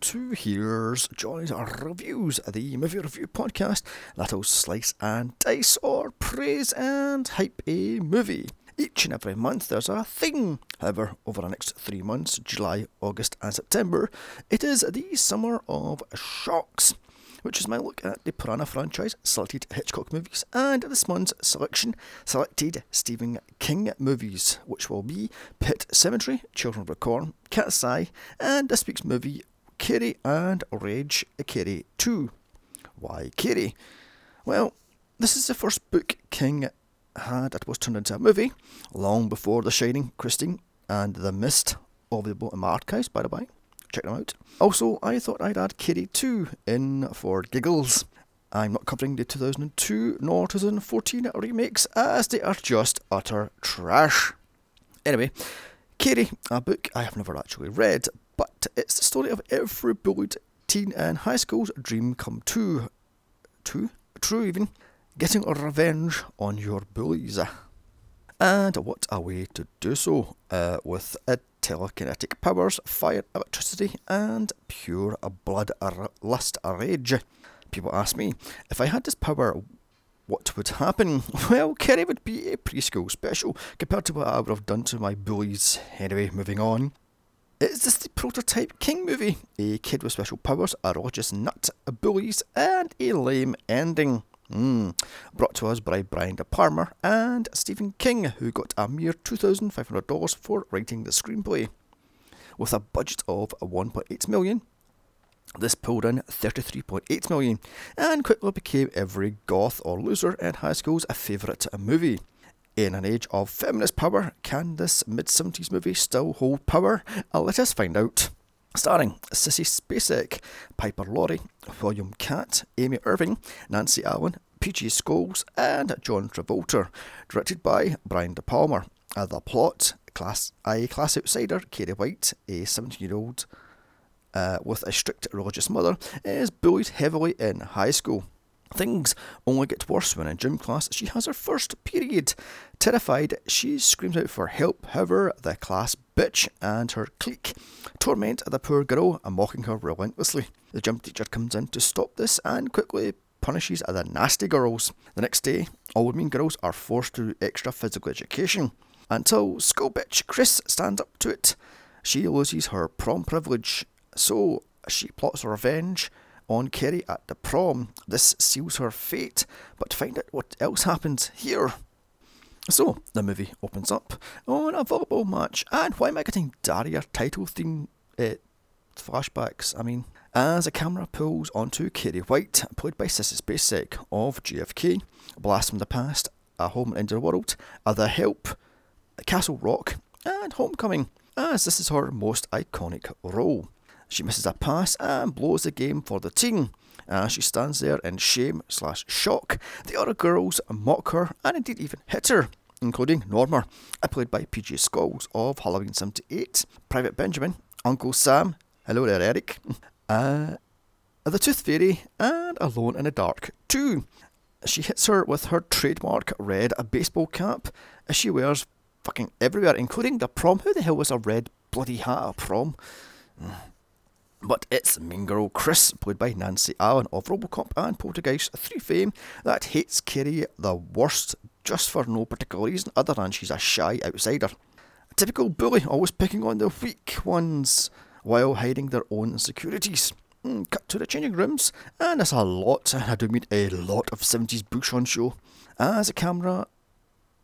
To Here's Johnny's Reviews, the movie review podcast that'll slice and dice or praise and hype a movie. Each and every month there's a thing. However, over the next three months, July, August, and September, it is the summer of shocks which is my look at the Piranha franchise, selected Hitchcock movies, and this month's selection, selected Stephen King movies, which will be Pet Sematary, Children of the Corn, Cat's Eye, and this week's movie, Carrie and Rage Carrie 2. Why Carrie? Well, this is the first book King had that was turned into a movie, long before The Shining, Christine, and The Mist, available in my archives, by the way check them out. Also, I thought I'd add Carrie 2 in for giggles. I'm not covering the 2002 nor 2014 remakes as they are just utter trash. Anyway, Carrie, a book I have never actually read, but it's the story of every bullied teen in high school's dream come true. True? True even. Getting revenge on your bullies. And what a way to do so uh, with a telekinetic powers, fire, electricity, and pure blood lust rage. People ask me, if I had this power, what would happen? Well, Carrie would be a preschool special compared to what I would have done to my bullies. Anyway, moving on. Is this the prototype King movie? A kid with special powers, a religious nut, a bullies, and a lame ending. Mm. Brought to us by Brian De Palma and Stephen King, who got a mere $2,500 for writing the screenplay. With a budget of 1.8 million, this pulled in 33.8 million and quickly became every goth or loser in high school's favourite movie. In an age of feminist power, can this mid 70s movie still hold power? Uh, let us find out. Starring Sissy Spacek, Piper Laurie, William Katt, Amy Irving, Nancy Allen, P.J. Soles, and John Travolta. Directed by Brian De Palma. Uh, the plot class a class outsider, Carrie White, a 17 year old uh, with a strict religious mother, is bullied heavily in high school. Things only get worse when in gym class she has her first period. Terrified, she screams out for help. However, the class bitch and her clique torment the poor girl, and mocking her relentlessly. The gym teacher comes in to stop this and quickly punishes the nasty girls. The next day, all mean girls are forced to do extra physical education. Until school bitch Chris stands up to it. She loses her prom privilege, so she plots revenge on Carrie at the prom. This seals her fate, but find out what else happens here. So, the movie opens up on a volleyball match, and why am I getting Daria title theme uh, flashbacks? I mean, as the camera pulls onto Carrie White, played by Sissy Spacek of JFK, Blast from the Past, A Home in the World, The Help, Castle Rock, and Homecoming, as this is her most iconic role. She misses a pass and blows the game for the team. As she stands there in shame slash shock, the other girls mock her and indeed even hit her, including Norma, uh, played by PJ Soles of Halloween 78, Private Benjamin, Uncle Sam, hello there Eric, uh, the Tooth Fairy, and Alone in the Dark 2. She hits her with her trademark red baseball cap as she wears fucking everywhere, including the prom. Who the hell was a red bloody hat at prom? Mm. But it's Mean Girl Chris, played by Nancy Allen of Robocop and Poltergeist 3 fame, that hates Carrie the worst just for no particular reason other than she's a shy outsider. A typical bully, always picking on the weak ones while hiding their own insecurities. Hmm, cut to the changing rooms, and there's a lot, and I do mean a lot of 70s Bush on show, as the camera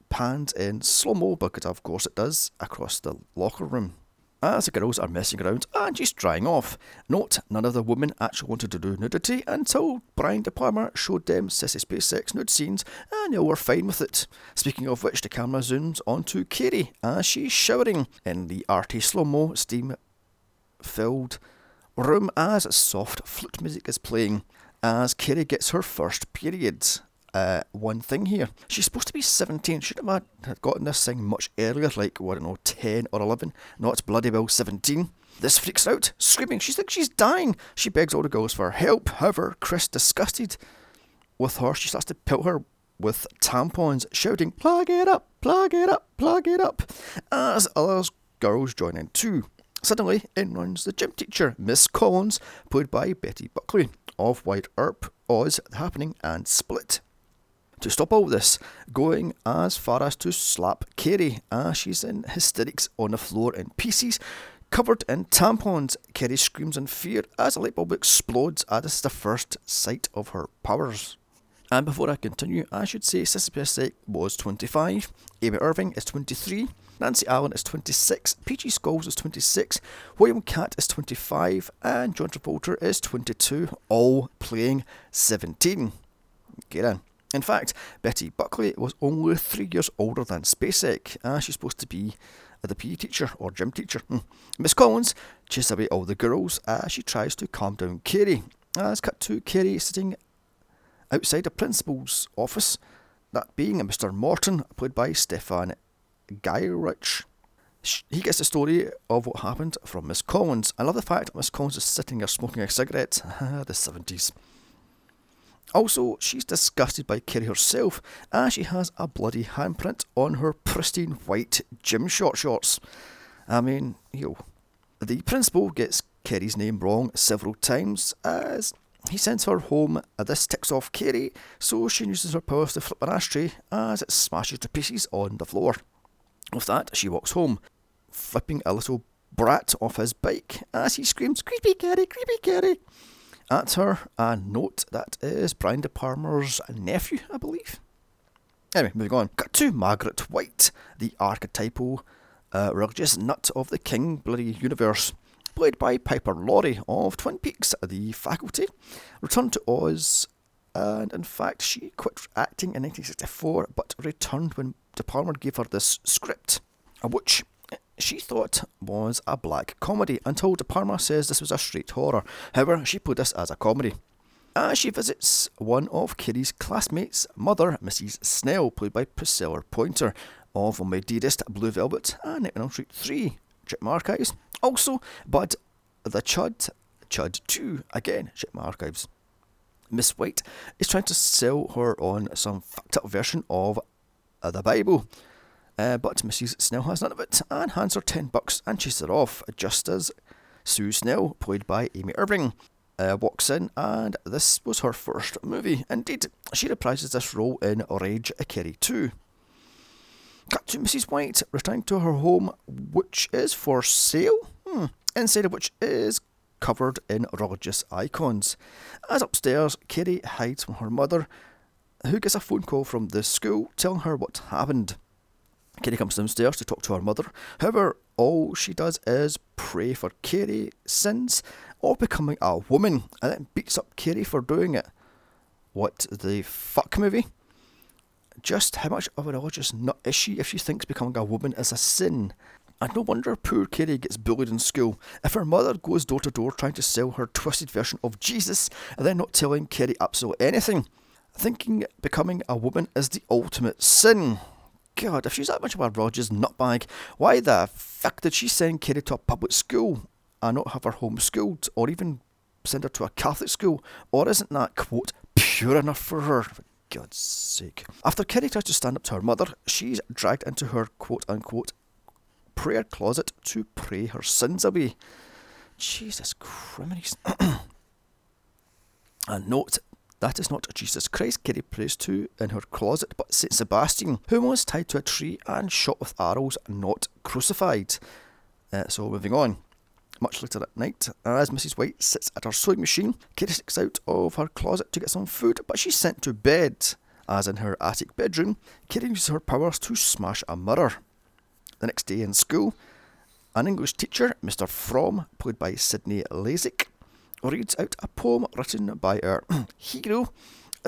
pans in slow mo, because of course it does, across the locker room as the girls are messing around and she's drying off. Note, none of the women actually wanted to do nudity until Brian De Palma showed them Sissy Spacek's nude scenes and they were fine with it. Speaking of which, the camera zooms onto Carrie as she's showering in the arty slow-mo steam filled room as soft flute music is playing as Carrie gets her first period uh, one thing here. She's supposed to be 17. Should have had gotten this thing much earlier, like, I don't know, 10 or 11. No, it's bloody well 17. This freaks out, screaming. She thinks she's dying. She begs all the girls for help. However, Chris, disgusted with her, she starts to pelt her with tampons, shouting, Plug it up, plug it up, plug it up, as other girls join in too. Suddenly, in runs the gym teacher, Miss Collins, played by Betty Buckley, of Wyatt Earp, Oz, The Happening, and Split. To stop all this, going as far as to slap Carrie as she's in hysterics on the floor in pieces, covered in tampons. Carrie screams in fear as a light bulb explodes as this is the first sight of her powers. And before I continue, I should say Sissy was 25, Amy Irving is 23, Nancy Allen is 26, P.J. Soles is 26, William Katt is 25, and John Travolta is 22, all playing 17. Get in. In fact, Betty Buckley was only three years older than Spacek, as she's supposed to be the PE teacher or gym teacher. Hmm. Miss Collins chases away all the girls as she tries to calm down Carrie. As cut to Carrie sitting outside the principal's office, that being a Mr. Morton, played by Stefan Gierasch. He gets the story of what happened from Miss Collins. I love the fact Miss Collins is sitting there smoking a cigarette. the 70s. Also, she's disgusted by Carrie herself as she has a bloody handprint on her pristine white gym short shorts. I mean, know, the principal gets Carrie's name wrong several times as he sends her home. This ticks off Carrie, so she uses her powers to flip an ashtray as it smashes to pieces on the floor. With that, she walks home, flipping a little brat off his bike as he screams, Creepy Carrie, creepy Carrie! At her. And note that is Brian De Palma's nephew, I believe. Anyway, moving on. Cut to Margaret White, the archetypal uh, religious nut of the King bloody universe played by Piper Laurie of Twin Peaks, the faculty, returned to Oz, and in fact, she quit acting in 1964 but returned when De Palma gave her this script, a which she thought was a black comedy until De Palma says this was a straight horror. However, she put this as a comedy. As she visits one of Carrie's classmates' mother, Mrs. Snell, played by Priscilla Pointer, of My Dearest Blue Velvet and on Street 3, check my archives. Also, but the Chud, Chud 2, again, my archives. Miss White is trying to sell her on some fucked up version of uh, the Bible. Uh, but Mrs. Snell has none of it and hands her 10 bucks and chases her off, just as Sue Snell, played by Amy Irving, uh, walks in, and this was her first movie. Indeed, she reprises this role in Rage Carrie 2. Cut to Mrs. White returning to her home, which is for sale, hmm. inside of which is covered in religious icons. As upstairs, Carrie hides from her mother, who gets a phone call from the school telling her what happened. Carrie comes downstairs to talk to her mother. However, all she does is pray for Carrie's sins or becoming a woman and then beats up Carrie for doing it. What the fuck movie? Just how much of a religious nut is she if she thinks becoming a woman is a sin? And no wonder poor Carrie gets bullied in school if her mother goes door to door trying to sell her twisted version of Jesus and then not telling Carrie absolutely anything. Thinking becoming a woman is the ultimate sin. God, if she's that much of a Rogers nutbag, why the fuck did she send Carrie to a public school and not have her homeschooled or even send her to a Catholic school? Or isn't that, quote, pure enough for her? For God's sake. After Carrie tries to stand up to her mother, she's dragged into her quote unquote prayer closet to pray her sins away. Jesus Christ. and note that is not Jesus Christ Carrie prays to in her closet, but St. Sebastian, whom was tied to a tree and shot with arrows, not crucified. Uh, so, moving on. Much later at night, as Mrs. White sits at her sewing machine, Carrie sticks out of her closet to get some food, but she's sent to bed. As in her attic bedroom, Carrie uses her powers to smash a mirror. The next day in school, an English teacher, Mr. Fromm, played by Sydney Lassick, reads out a poem written by our hero,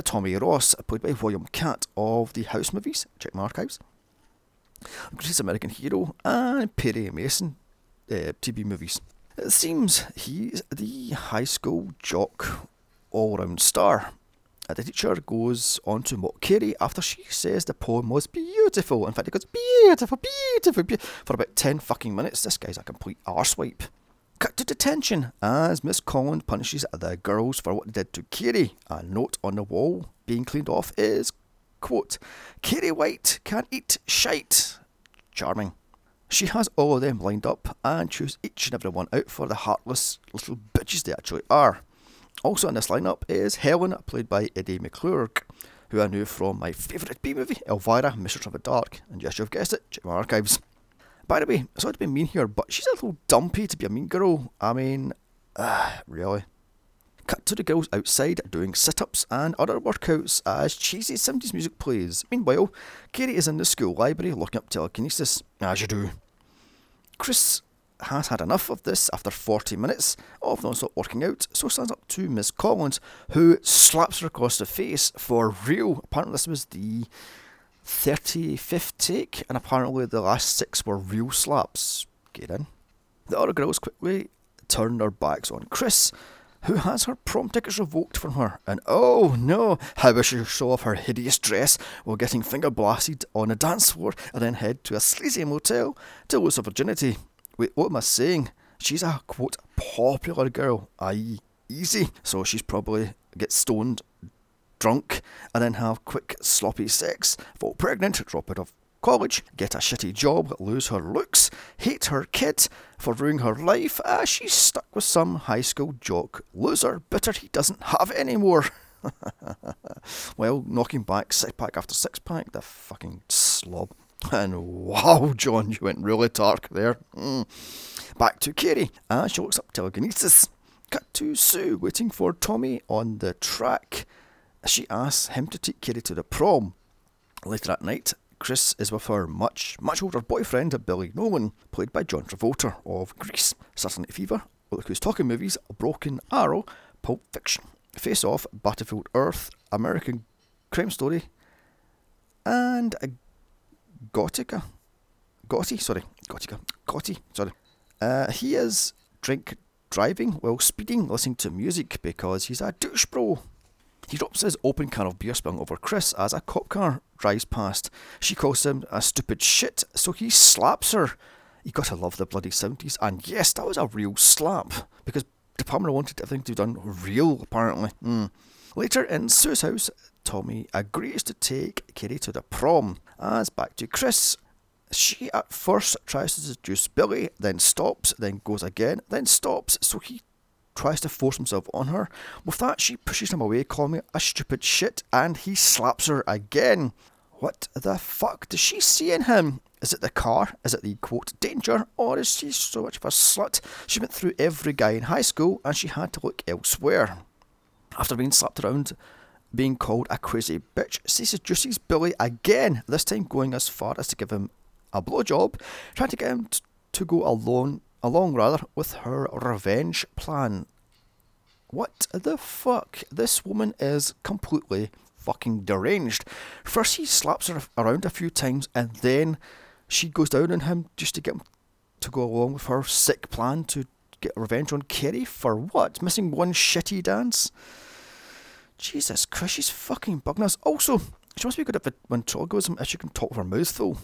Tommy Ross, played by William Katt of the House movies. Check my archives. Greatest American Hero and Perry Mason uh, TV movies. It seems he's the high school jock all round star. The teacher goes on to mock Carrie after she says the poem was beautiful. In fact, he goes, beautiful, beautiful, beautiful, for about 10 fucking minutes. This guy's a complete arsewipe cut to detention as Miss Collins punishes the girls for what they did to Carrie. A note on the wall being cleaned off is, quote, Carrie White can't eat shite. Charming. She has all of them lined up and chews each and every one out for the heartless little bitches they actually are. Also in this lineup is Helen, played by Edie McClurg, who I knew from my favourite B movie, Elvira, Mistress of the Dark, and yes, you've guessed it, check my archives. By the way, sorry to be mean here, but she's a little dumpy to be a mean girl. I mean, uh, really. Cut to the girls outside doing sit ups and other workouts as cheesy 70s music plays. Meanwhile, Carrie is in the school library looking up telekinesis, as you do. Chris has had enough of this after 40 minutes of non stop working out, so stands up to Miss Collins, who slaps her across the face for real. Apparently, this was the 35th take, and apparently, the last six were real slaps. Get in. The other girls quickly turn their backs on Chris, who has her prom tickets revoked from her. And oh no, how wish she show off her hideous dress while getting finger blasted on a dance floor and then head to a sleazy motel to lose her virginity. Wait, what am I saying? She's a quote popular girl, i.e., easy, so she's probably get stoned, drunk, and then have quick sloppy sex, fall pregnant, drop out of college, get a shitty job, lose her looks, hate her kid for ruining her life, as she's stuck with some high school jock loser, bitter he doesn't have any more. well, knocking back six pack after six pack, the fucking slob. And wow, John, you went really dark there. Mm. Back to Carrie, as she looks up telekinesis. Cut to Sue waiting for Tommy on the track. She asks him to take Carrie to the prom. Later that night, Chris is with her much, much older boyfriend, Billy Nolan, played by John Travolta of Grease, Saturday Night Fever, Look Who's Talking Movies, Broken Arrow, Pulp Fiction, Face Off, Battlefield Earth, American Crime Story, and a Gothica. Gotti, sorry, Gothica. Gotti, sorry. Uh, he is drink driving while speeding, listening to music because he's a douche bro. He drops his open can of beer spilling over Chris as a cop car drives past. She calls him a stupid shit, so he slaps her. You gotta love the bloody 70s. And yes, that was a real slap, because De Palma wanted everything to be done real, apparently. Mm. Later in Sue's house, Tommy agrees to take Kitty to the prom. As back to Chris, she at first tries to seduce Billy, then stops, then goes again, then stops, so he tries to force himself on her. With that, she pushes him away, calling him a stupid shit, and he slaps her again. What the fuck does she see in him? Is it the car? Is it the quote danger? Or is she so much of a slut? She went through every guy in high school and she had to look elsewhere. After being slapped around, being called a crazy bitch, she seduces Billy again, this time going as far as to give him a blowjob, trying to get him to go alone along rather with her revenge plan. What the fuck? This woman is completely fucking deranged. First, he slaps her around a few times, and then she goes down on him just to get him to go along with her sick plan to get revenge on Carrie for what? Missing one shitty dance? Jesus Christ, she's fucking bugging us. Also, she must be good at ventriloquism if she can talk with her mouth full.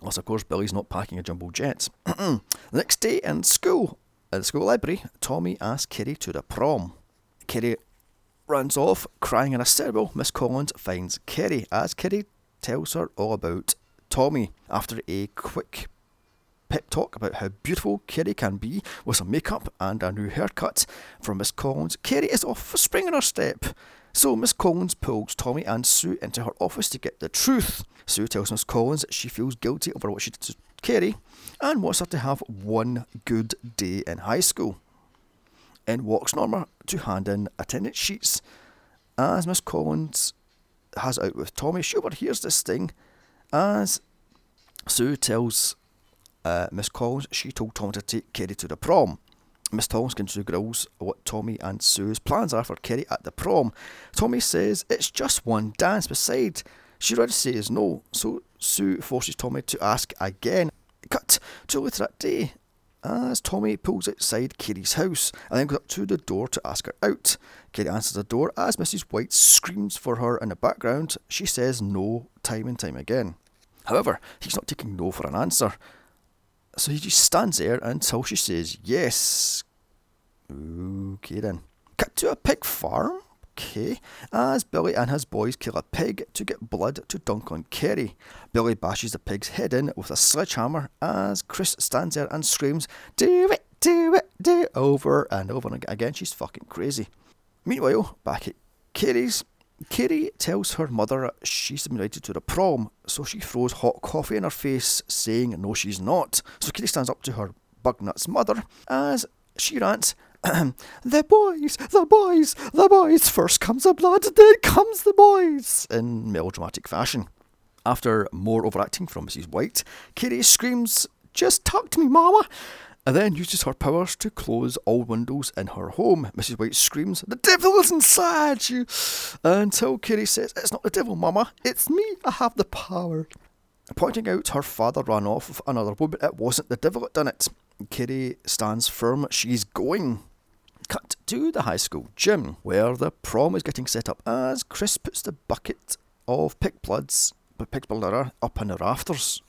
Unless, of course, Billy's not packing a jumbo jet. next day in school, at the school library, Tommy asks Kitty to the prom. Kitty runs off, crying in a hysterical. Miss Collins finds Kitty as Kitty tells her all about Tommy. After a quick pep talk about how beautiful Kitty can be with some makeup and a new haircut from Miss Collins, Kitty is off for spring in her step. So Miss Collins pulls Tommy and Sue into her office to get the truth. Sue tells Miss Collins that she feels guilty over what she did to Carrie and wants her to have one good day in high school. In walks Norma to hand in attendance sheets. As Miss Collins has out with Tommy, she overhears this thing as Sue tells uh, Miss Collins she told Tommy to take Carrie to the prom. Miss Tomkins grills what Tommy and Sue's plans are for Carrie at the prom. Tommy says it's just one dance. Besides, she already says no, so Sue forces Tommy to ask again. Cut to later that day as Tommy pulls outside Carrie's house and then goes up to the door to ask her out. Carrie answers the door as Mrs. White screams for her in the background. She says no time and time again. However, he's not taking no for an answer. So he just stands there until she says yes. Okay then. Cut to a pig farm. Okay. As Billy and his boys kill a pig to get blood to dunk on Carrie. Billy bashes the pig's head in with a sledgehammer as Chris stands there and screams, Do it, do it, do it, over and over and again. She's fucking crazy. Meanwhile, back at Carrie's, Carrie tells her mother she's invited to the prom, so she throws hot coffee in her face, saying no, she's not. So Carrie stands up to her bugnut's mother as she rants, the boys, the boys, the boys. First comes the blood, then comes the boys, in melodramatic fashion. After more overacting from Mrs. White, Carrie screams, Just talk to me, Mama! And then uses her powers to close all windows in her home. Mrs. White screams, The devil is inside you! Until Carrie says, It's not the devil, Mama, it's me, I have the power. Pointing out her father ran off with another woman, it wasn't the devil that done it. Carrie stands firm, she's going. Cut to the high school gym, where the prom is getting set up as Chris puts the bucket of pig bloods, blood up in the rafters.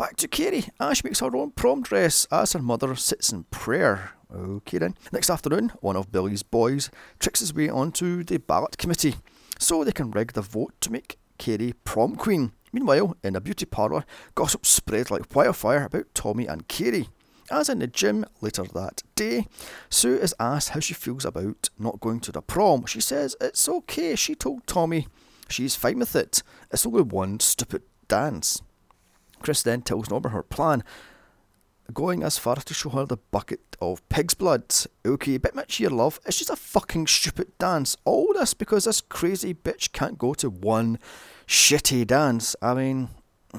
Back to Carrie, Ash makes her own prom dress as her mother sits in prayer. Okay then. Next afternoon, one of Billy's boys tricks his way onto the ballot committee so they can rig the vote to make Carrie prom queen. Meanwhile, in a beauty parlour, gossip spreads like wildfire about Tommy and Carrie. As in the gym later that day, Sue is asked how she feels about not going to the prom. She says it's okay. She told Tommy she's fine with it. It's only one stupid dance. Chris then tells Norma her plan, going as far as to show her the bucket of pig's blood. Okay, bit much here, love. It's just a fucking stupid dance. All this because this crazy bitch can't go to one shitty dance. I mean.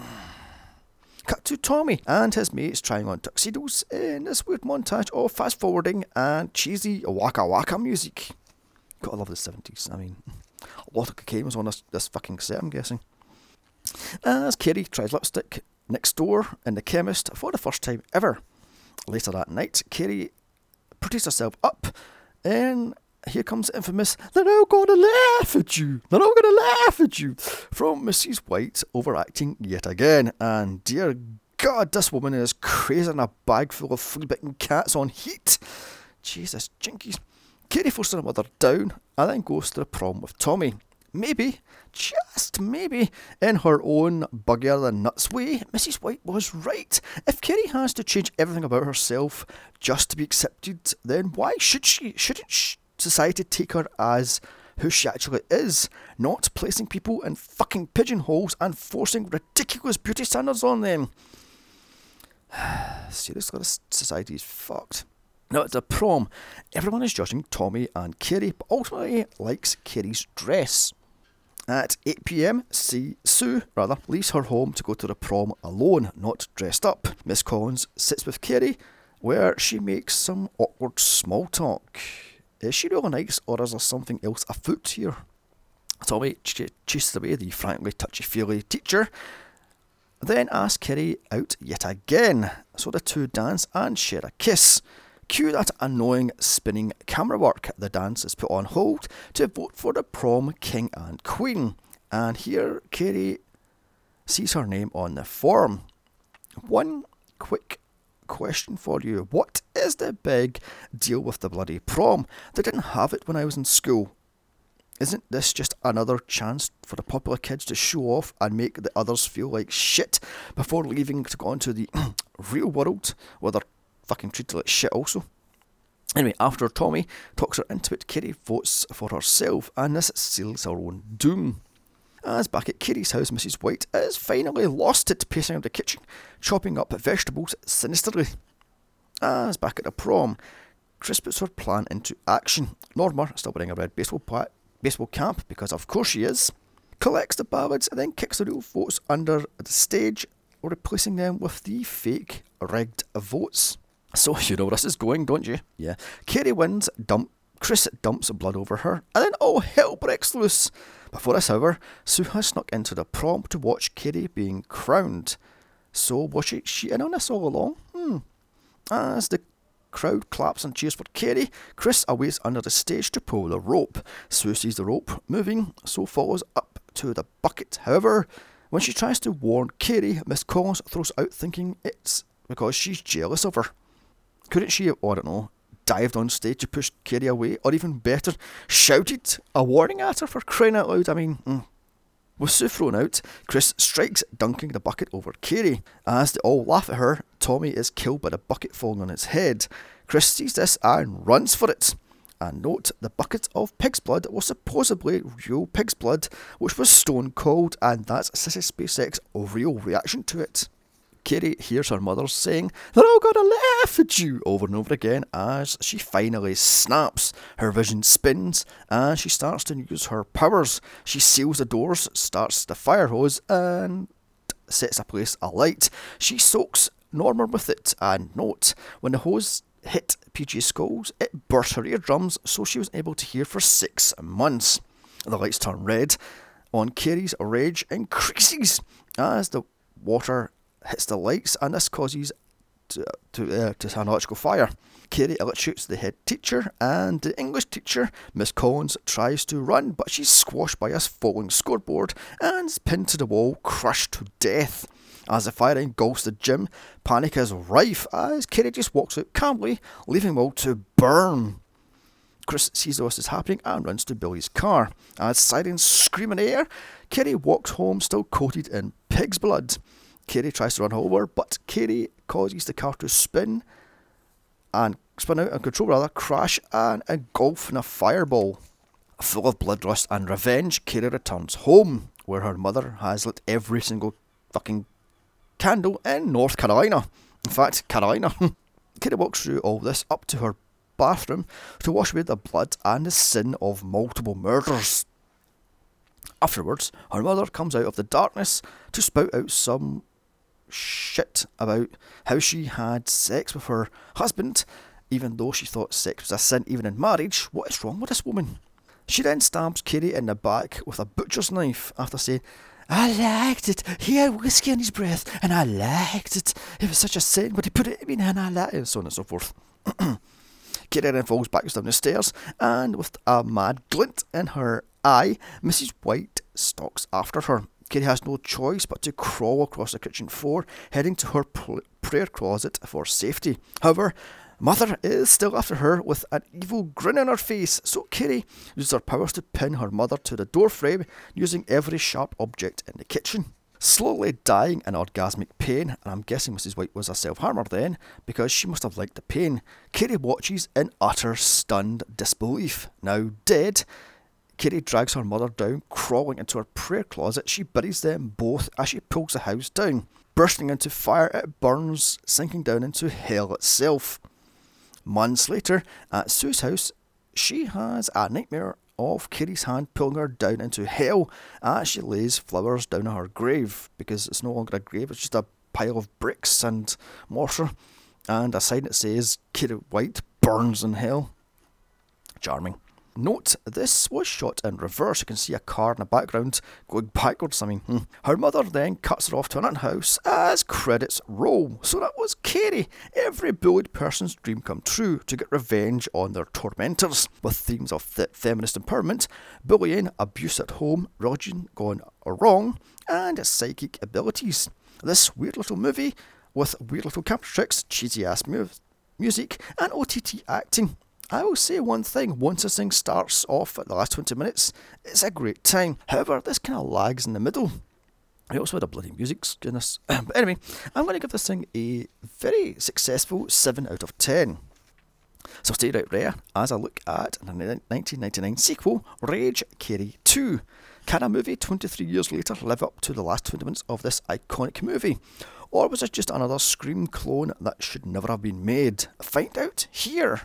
Cut to Tommy and his mates trying on tuxedos in this weird montage of fast forwarding and cheesy waka waka music. Gotta love the 70s. I mean, a lot of cocaine was on this, this fucking set, I'm guessing. As Carrie tries lipstick next door in the chemist for the first time ever. Later that night, Carrie pretties herself up, and here comes the infamous, they're all going to laugh at you, they're all going to laugh at you, from Mrs. White overacting yet again. And dear God, this woman is crazy in a bag full of flea bitten cats on heat. Jesus, jinkies. Carrie forces her mother down and then goes to the prom with Tommy. Maybe, just maybe, in her own bugger than nuts way, Mrs. White was right. If Carrie has to change everything about herself just to be accepted, then why should she? Shouldn't society take her as who she actually is, not placing people in fucking pigeonholes and forcing ridiculous beauty standards on them? Seriously, this society is fucked. Now it's a prom, everyone is judging Tommy and Carrie, but ultimately likes Carrie's dress. At 8 pm, Sue rather leaves her home to go to the prom alone, not dressed up. Miss Collins sits with Carrie, where she makes some awkward small talk. Is she really nice, or is there something else afoot here? Tommy ch- chases away the frankly touchy feely teacher, then asks Carrie out yet again, so the two dance and share a kiss. Cue that annoying spinning camera work. The dance is put on hold to vote for the prom king and queen. And here Carrie sees her name on the form. One quick question for you. What is the big deal with the bloody prom? They didn't have it when I was in school. Isn't this just another chance for the popular kids to show off and make the others feel like shit before leaving to go on to the real world where they're fucking treated like shit also. Anyway, after Tommy talks her into it, Carrie votes for herself, and this seals her own doom. As back at Carrie's house, Mrs. White is finally lost it pacing around the kitchen, chopping up vegetables sinisterly. As back at the prom, Chris puts her plan into action. Norma, still wearing a red baseball, baseball cap, because of course she is, collects the ballots and then kicks the real votes under the stage, replacing them with the fake rigged votes. So you know where this is going, don't you? Yeah. Carrie wins, dump Chris dumps blood over her, and then all hell breaks loose. Before this, however, Sue has snuck into the prom to watch Carrie being crowned. So was she, she in on this all along? Hmm. As the crowd claps and cheers for Carrie, Chris awaits under the stage to pull the rope. Sue sees the rope moving, so follows up to the bucket. However, when she tries to warn Carrie, Miss Collins throws out thinking it's because she's jealous of her. Couldn't she I don't know, dived on stage to push Carrie away, or even better, shouted a warning at her for crying out loud. I mean, mm. with Sue thrown out, Chris strikes, dunking the bucket over Carrie. As they all laugh at her, Tommy is killed by the bucket falling on his head. Chris sees this and runs for it. And note, the bucket of pig's blood was supposedly real pig's blood, which was stone cold, and that's Sissy Spacek's real reaction to it. Carrie hears her mother saying, They're all gonna laugh at you over and over again as she finally snaps. Her vision spins and she starts to use her powers. She seals the doors, starts the fire hose, and sets a place alight. She soaks Norma with it, and note, when the hose hit PG's skulls, it burst her eardrums, so she was able to hear for six months. The lights turn red on Carrie's rage increases as the water hits the lights, and this causes to, to, uh, to an electrical fire. Carrie electrocutes the head teacher, and the English teacher, Miss Collins, tries to run, but she's squashed by a falling scoreboard and is pinned to the wall, crushed to death. As the fire engulfs the gym, panic is rife as Carrie just walks out calmly, leaving all to burn. Chris sees this is happening and runs to Billy's car. As sirens scream in air, Carrie walks home still coated in pig's blood. Carrie tries to run over, but Carrie causes the car to spin and spin out and control rather, crash and engulf in a fireball. Full of bloodlust and revenge, Carrie returns home, where her mother has lit every single fucking candle in North Carolina. In fact, Carolina. Carrie walks through all this up to her bathroom to wash away the blood and the sin of multiple murders. Afterwards, her mother comes out of the darkness to spout out some shit about how she had sex with her husband, even though she thought sex was a sin even in marriage. What is wrong with this woman? She then stabs Carrie in the back with a butcher's knife after saying, I liked it. He had whiskey on his breath, and I liked it. It was such a sin, but he put it in me, and I liked it, so on and so forth. Carrie then falls back down the stairs, and with a mad glint in her eye, Mrs. White stalks after her. Carrie has no choice but to crawl across the kitchen floor, heading to her pl- prayer closet for safety. However, Mother is still after her with an evil grin on her face, so Carrie uses her powers to pin her mother to the door frame using every sharp object in the kitchen. Slowly dying in orgasmic pain, and I'm guessing Mrs. White was a self harmer then, because she must have liked the pain. Carrie watches in utter stunned disbelief. Now dead, Carrie drags her mother down, crawling into her prayer closet. She buries them both as she pulls the house down. Bursting into fire, it burns, sinking down into hell itself. Months later, at Sue's house, she has a nightmare of Carrie's hand pulling her down into hell as she lays flowers down on her grave because it's no longer a grave, it's just a pile of bricks and mortar and a sign that says Carrie White burns in hell. Charming. Note, this was shot in reverse. You can see a car in the background going backwards. I mean, hmm. her mother then cuts her off to an house as credits roll. So that was Carrie, every bullied person's dream come true to get revenge on their tormentors. With themes of th- feminist empowerment, bullying, abuse at home, religion gone wrong, and psychic abilities. This weird little movie with weird little camera tricks, cheesy ass mu- music, and OTT acting I will say one thing once this thing starts off at the last 20 minutes, it's a great time. However, this kind of lags in the middle. I also had a bloody music this. but anyway, I'm going to give this thing a very successful 7 out of 10. So stay right there as I look at the 1999 sequel, Rage Carrie 2. Can a movie 23 years later live up to the last 20 minutes of this iconic movie? Or was it just another Scream clone that should never have been made? Find out here.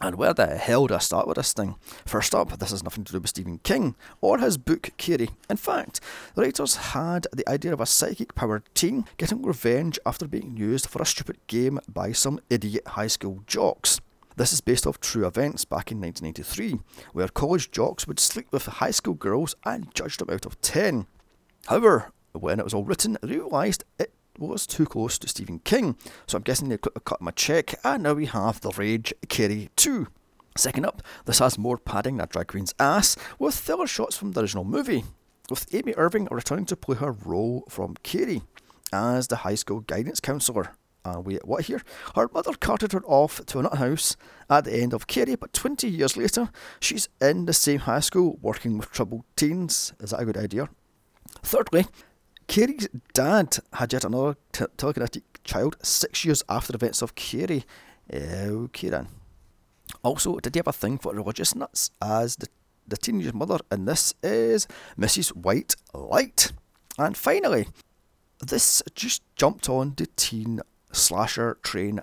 And where the hell do I start with this thing? First up, this has nothing to do with Stephen King or his book Carrie. In fact, the writers had the idea of a psychic powered teen getting revenge after being used for a stupid game by some idiot high school jocks. This is based off true events back in 1993, where college jocks would sleep with high school girls and judge them out of 10. However, when it was all written, realised it was too close to Stephen King, so I'm guessing they cut him a check, and now we have The Rage Carrie 2. Second up, this has more padding than Drag Queen's ass, with filler shots from the original movie, with Amy Irving returning to play her role from Carrie as the high school guidance counsellor. And wait, what here? Her mother carted her off to a nut house at the end of Carrie, but 20 years later, she's in the same high school working with troubled teens. Is that a good idea? Thirdly, Carrie's dad had yet another t- telekinetic child six years after the events of Carrie. Oh, okay then. Also, did he have a thing for religious nuts as the, the teenage mother? And this is Mrs. White Light. And finally, this just jumped on the teen slasher train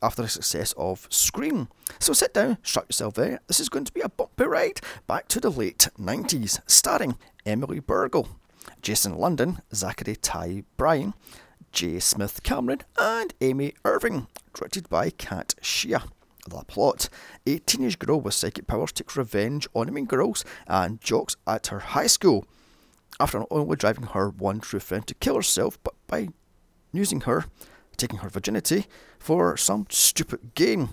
after the success of Scream. So sit down, strap yourself in. This is going to be a bumpy ride back to the late 90s, starring Emily Bergl, Jason London, Zachary Ty Bryan, J. Smith Cameron, and Amy Irving, directed by Kat Shea. The plot A teenage girl with psychic powers takes revenge on mean girls and jocks at her high school after not only driving her one true friend to kill herself, but by using her, taking her virginity, for some stupid game.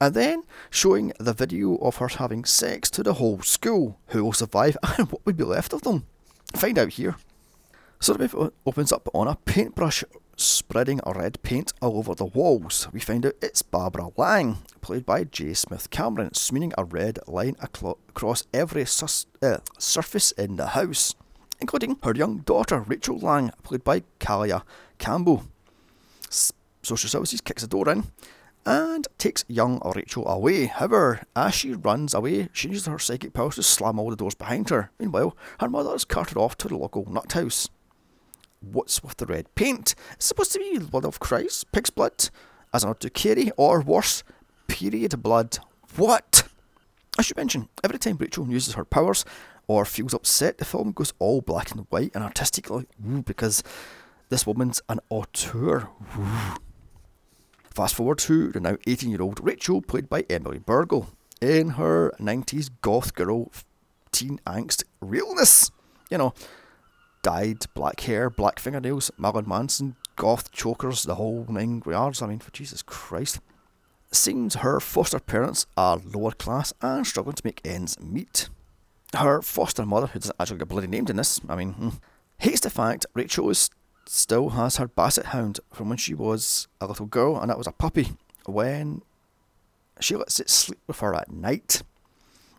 And then showing the video of her having sex to the whole school, who will survive and what will be left of them. Find out here. So the movie opens up on a paintbrush spreading red paint all over the walls. We find out it's Barbara Lang, played by J. Smith Cameron, smearing a red line across every sus- uh, surface in the house, including her young daughter, Rachel Lang, played by Kayla Campbell. Social Services kicks the door in and takes young Rachel away. However, as she runs away, she uses her psychic powers to slam all the doors behind her. Meanwhile, her mother is carted off to the local nut house. What's with the red paint? It's supposed to be the blood of Christ, pig's blood, as an to Carrie, or worse, period blood. What? I should mention, every time Rachel uses her powers or feels upset, the film goes all black and white and artistically, because this woman's an auteur. Fast forward to the now 18 year old Rachel, played by Emily Bergl, in her 90s goth girl teen angst realness. You know, dyed black hair, black fingernails, Marilyn Manson, goth chokers, the whole nine yards. I mean, for Jesus Christ. Seems her foster parents are lower class and struggling to make ends meet. Her foster mother, who doesn't actually get bloody named in this, I mean, hmm, hates the fact Rachel is, still has her basset hound from when she was a little girl, and that was a puppy. When she lets it sleep with her at night,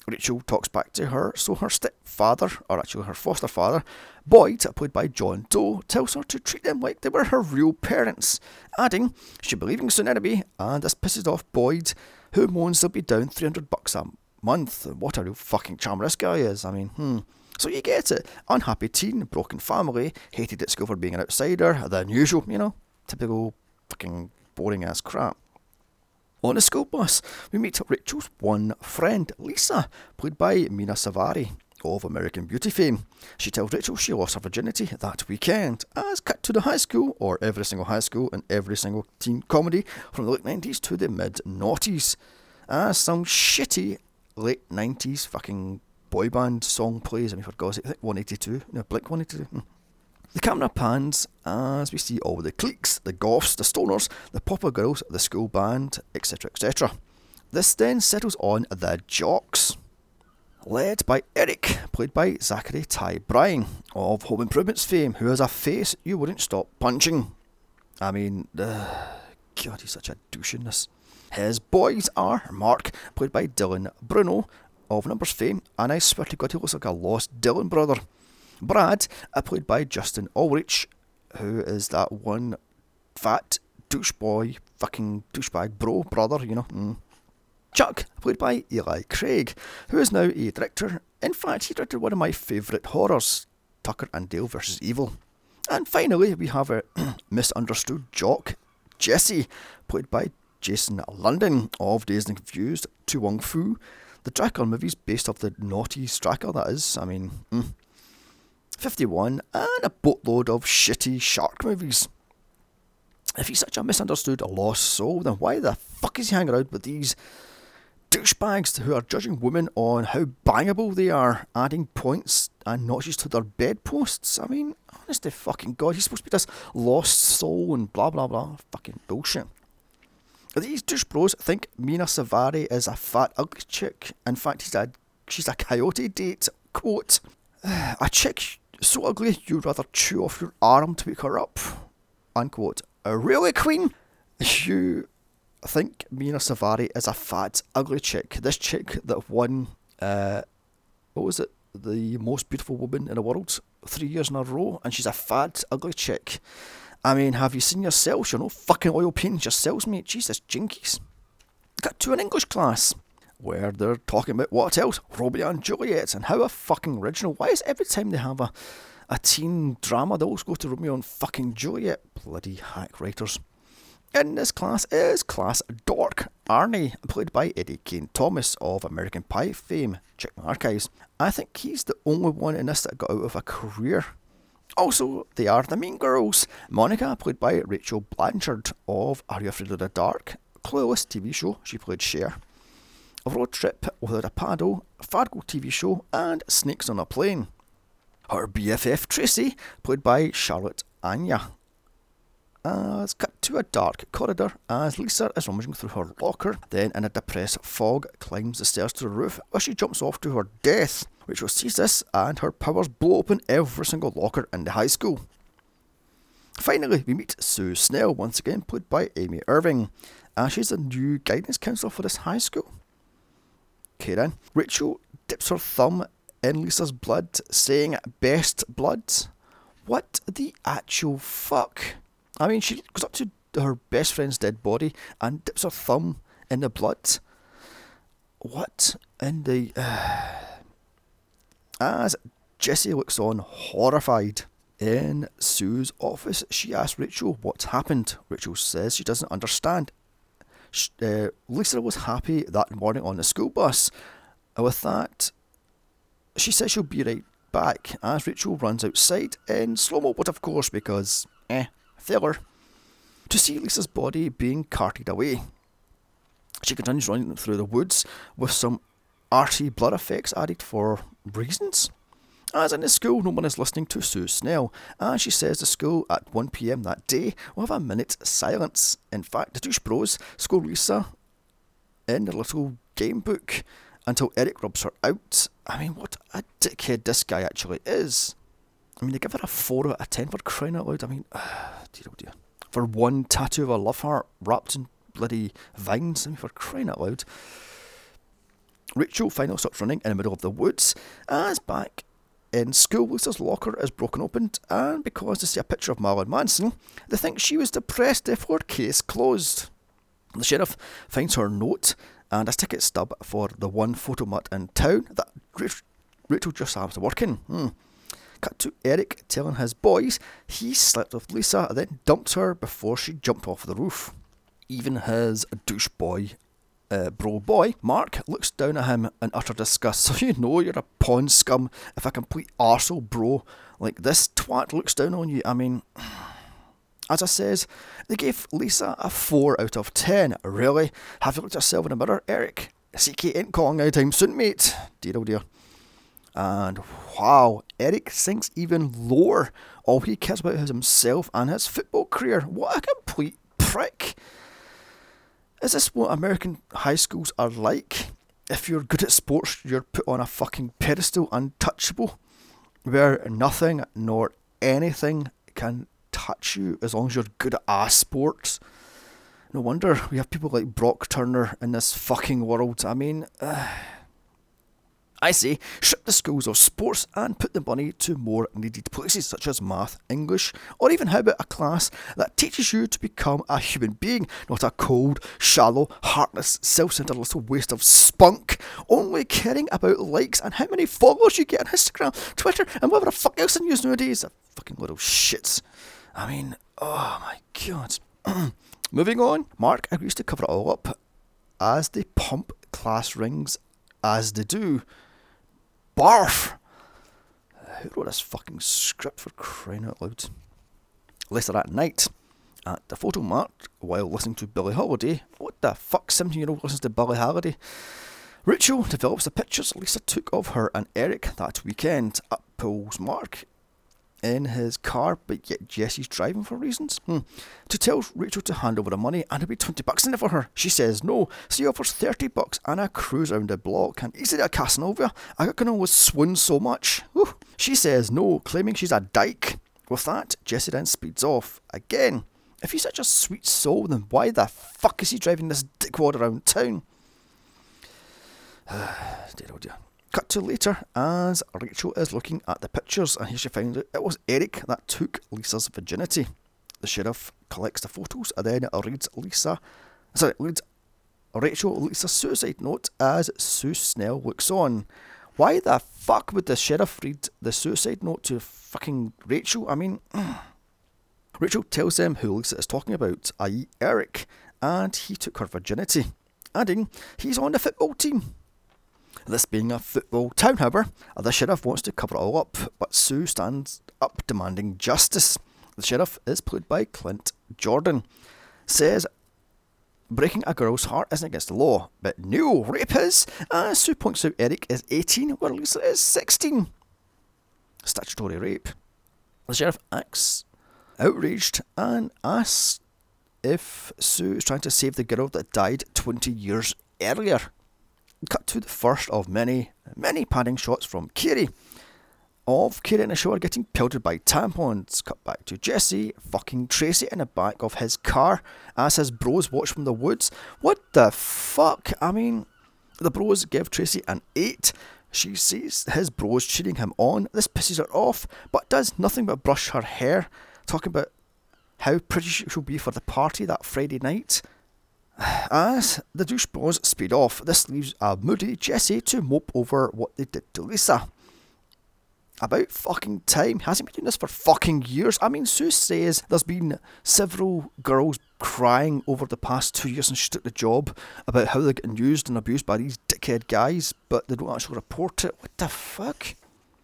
Rachel talks back to her, so her stepfather, or actually her foster father, Boyd, played by John Doe, tells her to treat them like they were her real parents, adding she'll be leaving soon anyway, and this pisses off Boyd, who moans they'll be down 300 bucks a month. What a real fucking charmer this guy is. I mean, hmm. So you get it. Unhappy teen, broken family, hated at school for being an outsider, the unusual, you know, typical fucking boring ass crap. On the school bus, we meet Rachel's one friend, Lisa, played by Mina Suvari of American Beauty fame. She tells Rachel she lost her virginity that weekend, as cut to the high school, or every single high school and every single teen comedy from the late 90s to the mid noughties, as some shitty late 90s fucking boy band song plays. I mean, for God's sake, I think 182, no, Blink 182. Hmm. The camera pans as we see all the cliques, the goths, the stoners, the popper girls, the school band, etc. etc. This then settles on the jocks, led by Eric, played by Zachary Ty Bryan of Home Improvements fame, who has a face you wouldn't stop punching. I mean, uh, God, he's such a douche in this. His boys are Mark, played by Dylan Bruno of Numbers fame, and I swear to God, he looks like a lost Dylan brother. Brad, played by Justin Urich, who is that one fat douche boy, fucking douchebag bro brother, you know. Mm. Chuck, played by Eli Craig, who is now a director. In fact, he directed one of my favourite horrors, Tucker and Dale vs. Evil. And finally, we have a misunderstood jock, Jesse, played by Jason London of Dazed and Confused, To Wong Foo. The Dracula movies based off the naughty Dracula, that is. I mean, mm. 51, and a boatload of shitty shark movies. If he's such a misunderstood, a lost soul, then why the fuck is he hanging out with these douchebags who are judging women on how bangable they are, adding points and notches to their bedposts? I mean, honest to fucking God, he's supposed to be this lost soul and blah blah blah. Fucking bullshit. These douche bros think Mina Suvari is a fat, ugly chick. In fact, she's a, she's a coyote date. Quote, a chick so ugly you'd rather chew off your arm to wake her up. Unquote. A really, Queen? You think Mina Suvari is a fat, ugly chick. This chick that won, uh, what was it? The most beautiful woman in the world three years in a row, and she's a fat, ugly chick. I mean, have you seen yourselves? You're no fucking oil paintings yourselves, mate. Jesus, jinkies. Got to an English class where they're talking about what else? Romeo and Juliet, and how a fucking original. Why is every time they have a, a teen drama, they always go to Romeo and fucking Juliet? Bloody hack writers. In this class is class Dork Arnie, played by Eddie Kaye Thomas of American Pie fame. Check my archives. I think he's the only one in this that got out of a career. Also, they are the Mean Girls. Monica, played by Rachel Blanchard of Are You Afraid of the Dark? Clueless TV show, she played Cher. A Road Trip Without a Paddle, Fargo TV show, and Snakes on a Plane. Her BFF Tracy, played by Charlotte Ayanna Uh, as cut to a dark corridor uh, as Lisa is rummaging through her locker. Then, in a depressed fog, climbs the stairs to the roof where she jumps off to her death. Rachel sees this and her powers blow open every single locker in the high school. Finally, we meet Sue Snell, once again played by Amy Irving, and she's the new guidance counsellor for this high school. Okay then, Rachel dips her thumb in Lisa's blood, saying best blood. What the actual fuck? I mean, she goes up to her best friend's dead body and dips her thumb in the blood. What in the. Uh... As Jesse looks on, horrified. In Sue's office, she asks Rachel what's happened. Rachel says she doesn't understand. Uh, Lisa was happy that morning on the school bus. With that, she says she'll be right back as Rachel runs outside in slow mo, but of course, because, eh, filler, to see Lisa's body being carted away. She continues running through the woods with some arty blood effects added for reasons. As in the school, no one is listening to Sue Snell, and she says the school at 1pm that day will have a minute's silence. In fact, the douche bros score Lisa in the little game book until Eric rubs her out. I mean, what a dickhead this guy actually is. I mean, they give her a 4 out of 10 for crying out loud. I mean, dear oh dear. For one tattoo of a love heart wrapped in bloody vines. I mean, for crying out loud. Rachel finally stops running in the middle of the woods as back in school, Lisa's locker is broken open, and because they see a picture of Marilyn Manson, they think she was depressed, therefore, case closed. The sheriff finds her note and a ticket stub for the one photo photomat in town that Rachel just happens to work in. Hmm. Cut to Eric telling his boys he slept with Lisa and then dumped her before she jumped off the roof. Even his douche boy, uh, bro boy, Mark, looks down at him in utter disgust. So you know you're a pawn scum if a complete arsehole bro like this twat looks down on you. I mean, as I says, they gave Lisa a 4 out of 10. Really? Have you looked at yourself in the mirror, Eric? CK ain't calling anytime soon, mate. Dear oh dear. And wow, Eric sinks even lower. All he cares about is himself and his football career. What a complete prick. Is this what American high schools are like? If you're good at sports, you're put on a fucking pedestal, untouchable, where nothing nor anything can touch you as long as you're good at a sports. No wonder we have people like Brock Turner in this fucking world. I mean, uh, I say, strip the schools of sports and put the money to more needed places such as math, English, or even how about a class that teaches you to become a human being, not a cold, shallow, heartless, self centered little waste of spunk, only caring about likes and how many followers you get on Instagram, Twitter, and whatever the fuck else you use nowadays. fucking little shits. I mean, oh my god. Moving on, Mark agrees to cover it all up as they pump class rings as they do. Barf! Who wrote this fucking script for crying out loud? Later that night, at the photo mart, while listening to Billie Holiday, what the fuck 17 year old listens to Billie Holiday? Rachel develops the pictures Lisa took of her and Eric that weekend. at pulls Mark in his car, but yet Jesse's driving for reasons. Hmm. To tell Rachel to hand over the money and it'll be 20 bucks in it for her. She says no, so he offers 30 bucks and a cruise around the block. And easily a Casanova. I can always swoon so much. Whew. She says no, claiming she's a dyke. With that, Jesse then speeds off again. If he's such a sweet soul, then why the fuck is he driving this dickwad around town? dear oh dear. Cut to later as Rachel is looking at the pictures and here she finds it was Eric that took Lisa's virginity. The sheriff collects the photos and then reads Lisa, sorry, reads Rachel Lisa's suicide note as Sue Snell looks on. Why the fuck would the sheriff read the suicide note to fucking Rachel? I mean, Rachel tells them who Lisa is talking about, i.e., Eric, and he took her virginity, adding, he's on the football team. This being a football town, however, uh, the sheriff wants to cover it all up, but Sue stands up demanding justice. The sheriff is played by Clint Jordan. Says breaking a girl's heart isn't against the law, but no, rape is. As Sue points out, Eric is 18, while Lisa is 16. Statutory rape. The sheriff acts outraged and asks if Sue is trying to save the girl that died 20 years earlier. Cut to the first of many, many padding shots from Carrie. Of Carrie in the shower getting pelted by tampons. Cut back to Jesse fucking Tracy in the back of his car as his bros watch from the woods. What the fuck? I mean, the bros give Tracy an 8. She sees his bros cheating him on. This pisses her off, but does nothing but brush her hair, talking about how pretty she'll be for the party that Friday night. As the douchebags speed off, this leaves a moody Jesse to mope over what they did to Lisa. About fucking time. Hasn't been doing this for fucking years. I mean, Sue says there's been several girls crying over the past two years since she took the job about how they're getting used and abused by these dickhead guys, but they don't actually report it. What the fuck?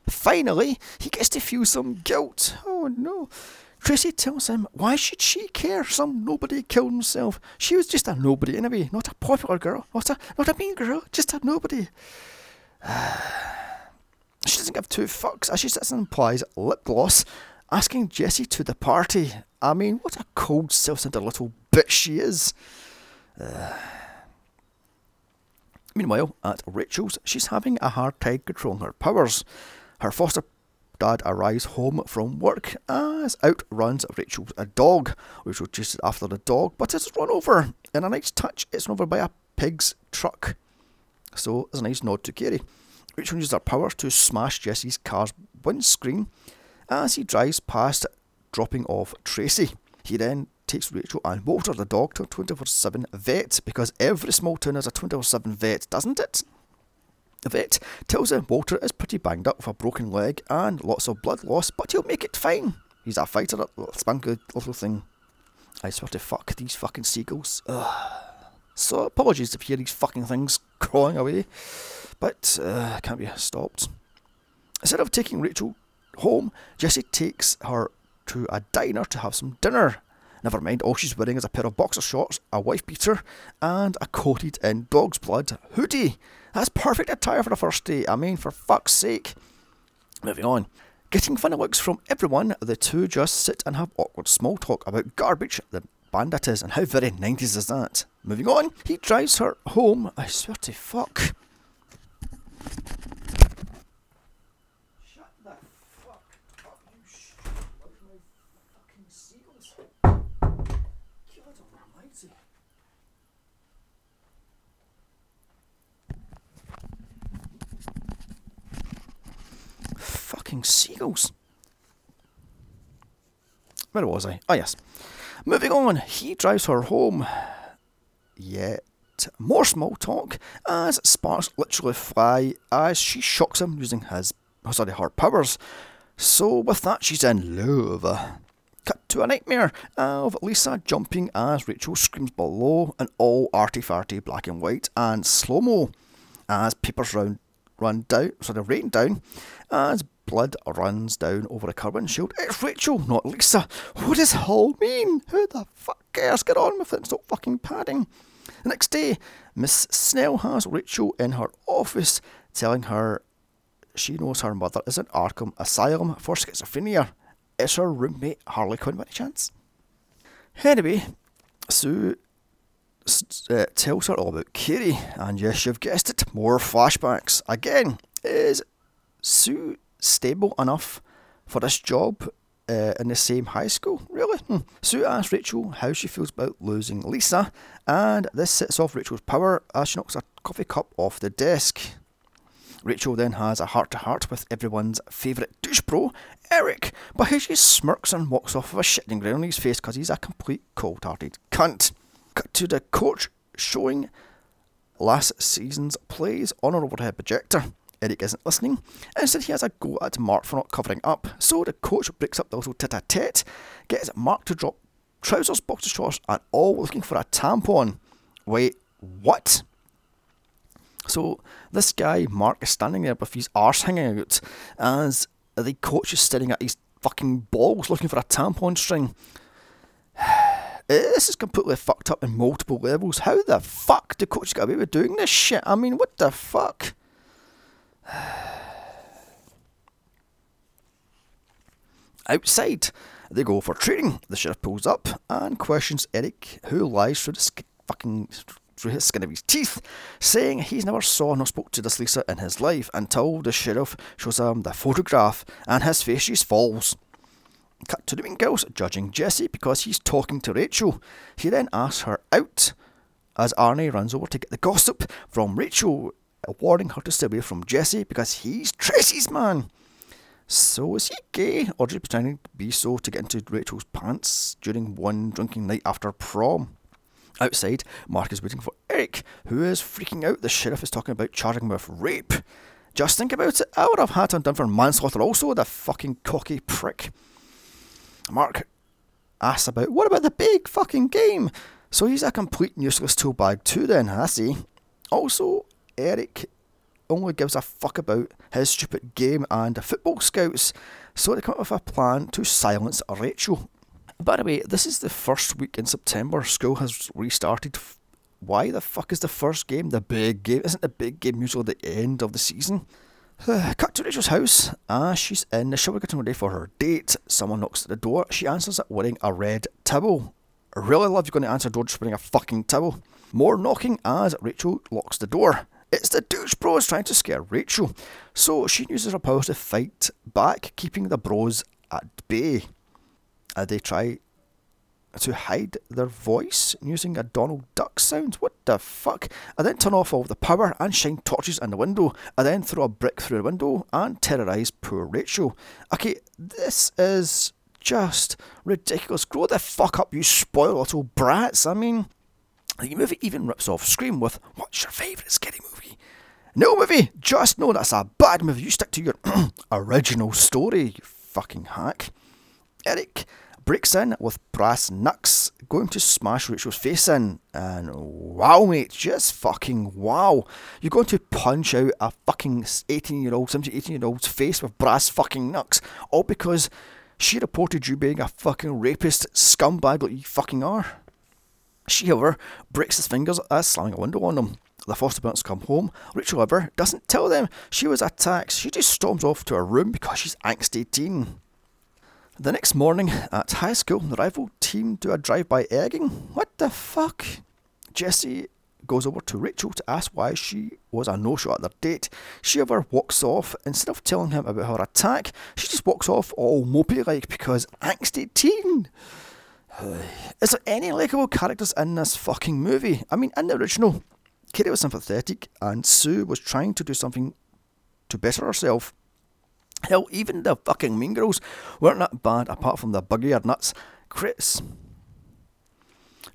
Finally, he gets to feel some guilt. Oh no. Tracy tells him, why should she care? Some nobody killed himself. She was just a nobody anyway, not a popular girl, not a, not a mean girl, just a nobody. she doesn't give two fucks as she sits and applies lip gloss, asking Jesse to the party. I mean, what a cold, self-centered little bitch she is. Meanwhile, at Rachel's, she's having a hard time controlling her powers. Her foster dad arrives home from work as out runs Rachel a dog. Rachel chases after the dog, but it's run over. In a nice touch, it's run over by a pig's truck. So there's a nice nod to Carrie. Rachel uses her powers to smash Jesse's car's windscreen as he drives past, dropping off Tracy. He then takes Rachel and Walter the dog to a 24 7 vet because every small town has a 24 7 vet, doesn't it? The vet tells him Walter is pretty banged up with a broken leg and lots of blood loss, but he'll make it fine. He's a fighter, a spunky little thing. I swear to fuck these fucking seagulls. Ugh. So apologies if you hear these fucking things crawling away, but uh, can't be stopped. Instead of taking Rachel home, Jesse takes her to a diner to have some dinner. Never mind, all she's wearing is a pair of boxer shorts, a wife beater, and a coated in dog's blood hoodie. That's perfect attire for a first date. I mean, for fuck's sake. Moving on. Getting funny looks from everyone, the two just sit and have awkward small talk about garbage the bandit is and how very 90s is that. Moving on, he drives her home. I swear to fuck. Fucking seagulls. Where was I? Oh, yes. Moving on, he drives her home. Yet more small talk as sparks literally fly as she shocks him using his, oh, sorry, her powers. So with that, she's in love. Cut to a nightmare of Lisa jumping as Rachel screams below in all arty farty black and white and slow mo as papers round run down, sort of rain down as blood runs down over a car windshield. It's Rachel, not Lisa. What does all mean? Who the fuck cares? Get on with it. Stop fucking padding. The next day, Miss Snell has Rachel in her office telling her she knows her mother is in Arkham Asylum for schizophrenia. Is her roommate Harley Quinn by any chance? Anyway, Sue uh, tells her all about Carrie, and yes, you've guessed it, more flashbacks. Again, is Sue stable enough for this job? uh, in the same high school? Really? Hmm. Sue asks Rachel how she feels about losing Lisa, and this sets off Rachel's power as she knocks a coffee cup off the desk. Rachel then has a heart to heart with everyone's favourite douche bro, Eric, but he just smirks and walks off with a shitting grin on his face because he's a complete cold hearted cunt. Cut to the coach showing last season's plays on an overhead projector. Eric isn't listening. and Instead, he has a go at Mark for not covering up. So the coach breaks up the little tete a tete, gets Mark to drop trousers, boxer shorts, and all looking for a tampon. Wait, what? So this guy, Mark, is standing there with his arse hanging out as the coach is staring at his fucking balls looking for a tampon string. This is completely fucked up in multiple levels. How the fuck did coach get away with doing this shit? I mean, what the fuck? Outside, they go for training. The sheriff pulls up and questions Eric, who lies through the sk- fucking through his skin of his teeth, saying he's never saw nor spoke to this Lisa in his life until the sheriff shows him the photograph and his face just falls. Cut to the mean girls judging Jesse because he's talking to Rachel. He then asks her out as Arnie runs over to get the gossip from Rachel, warning her to stay away from Jesse because he's Tracy's man. So is he gay, just pretending to be so to get into Rachel's pants during one drinking night after prom? Outside, Mark is waiting for Eric, who is freaking out. The sheriff is talking about charging him with rape. Just think about it. I would have had him done for manslaughter also, the fucking cocky prick. Mark asks about, what about the big fucking game? So he's a complete useless tool bag too then, I see. Also, Eric only gives a fuck about his stupid game and the football scouts, so they come up with a plan to silence Rachel by the way, this is the first week in September. School has restarted. Why the fuck is the first game the big game? Isn't the big game usually the end of the season? Cut to Rachel's house. Ah, she's in the shower getting ready for her date. Someone knocks at the door. She answers it wearing a red towel. Really love you going to answer the door just wearing a fucking towel. More knocking as Rachel locks the door. It's the douche bros trying to scare Rachel. So she uses her powers to fight back, keeping the bros at bay uh, they try to hide their voice using a Donald Duck sound. What the fuck? I then turn off all the power and shine torches in the window. I then throw a brick through the window and terrorise poor Rachel. Okay, this is just ridiculous. Grow the fuck up, you spoiled little brats. I mean, the movie even rips off Scream with, What's your favourite scary movie? No movie! Just know that's a bad movie. You stick to your original story, you fucking hack. Eric breaks in with brass knucks, going to smash Rachel's face in. And wow, mate, just fucking wow. You're going to punch out a fucking 18 year old, 17, 18 year old's face with brass fucking knucks, all because she reported you being a fucking rapist scumbag like you fucking are. She, however, breaks his fingers as slamming a window on them. The foster parents come home. Rachel, however, doesn't tell them she was attacked. She just storms off to her room because she's angst 18. The next morning at high school, the rival team do a drive-by egging. What the fuck? Jesse goes over to Rachel to ask why she was a no-show at their date. She however walks off. Instead of telling him about her attack, she just walks off all mopey-like because angst 18. Is there any likable characters in this fucking movie? I mean, in the original, Katie was sympathetic and Sue was trying to do something to better herself. Hell, even the fucking Mean Girls weren't that bad apart from the buggy or nuts. Chris.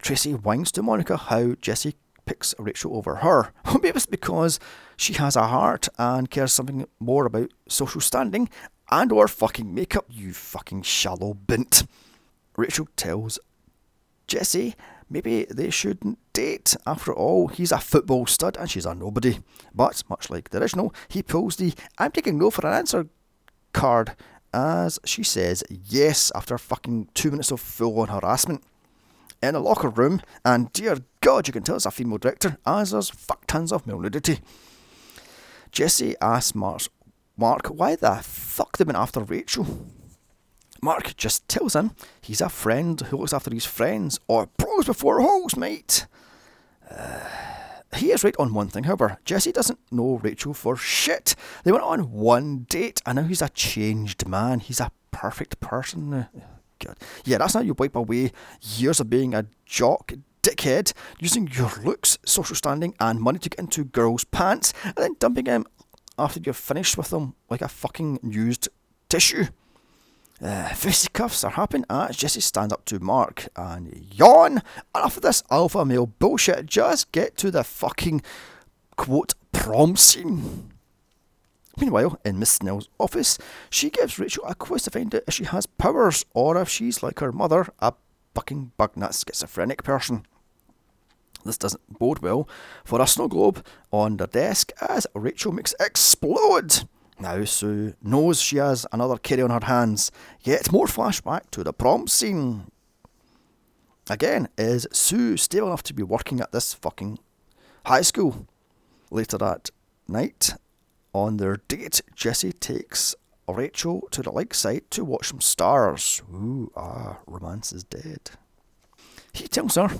Tracy whines to Monica how Jesse picks Rachel over her. Maybe it's because she has a heart and cares something more about social standing and or fucking makeup, you fucking shallow bint. Rachel tells Jesse maybe they shouldn't date. After all, he's a football stud and she's a nobody. But, much like the original, he pulls the I'm taking no for an answer card as she says yes after fucking two minutes of full on harassment. In a locker room, and dear God, you can tell it's a female director, as there's fuck tons of male nudity. Jesse asks Mark, Mark why the fuck they went after Rachel. Mark just tells him he's a friend who looks after his friends, or bros before hoes, mate. Uh, he is right on one thing, however. Jesse doesn't know Rachel for shit. They went on one date, and now he's a changed man. He's a perfect person. Uh, God. Yeah, that's how you wipe away years of being a jock, dickhead, using your looks, social standing, and money to get into girls' pants, and then dumping them after you're finished with them like a fucking used tissue. Uh, fisticuffs are happening as Jesse stands up to Mark and yawn. Enough of this alpha male bullshit. Just get to the fucking quote prom scene. Meanwhile, in Miss Snell's office, she gives Rachel a quiz to find out if she has powers or if she's like her mother, a fucking bug nut schizophrenic person. This doesn't bode well for a snow globe on the desk as Rachel makes explode. Now Sue knows she has another kitty on her hands, yet more flashback to the prom scene. Again, is Sue stable enough to be working at this fucking high school? Later that night, on their date, Jesse takes Rachel to the lake lakeside to watch some stars. Ooh, ah, romance is dead. He tells her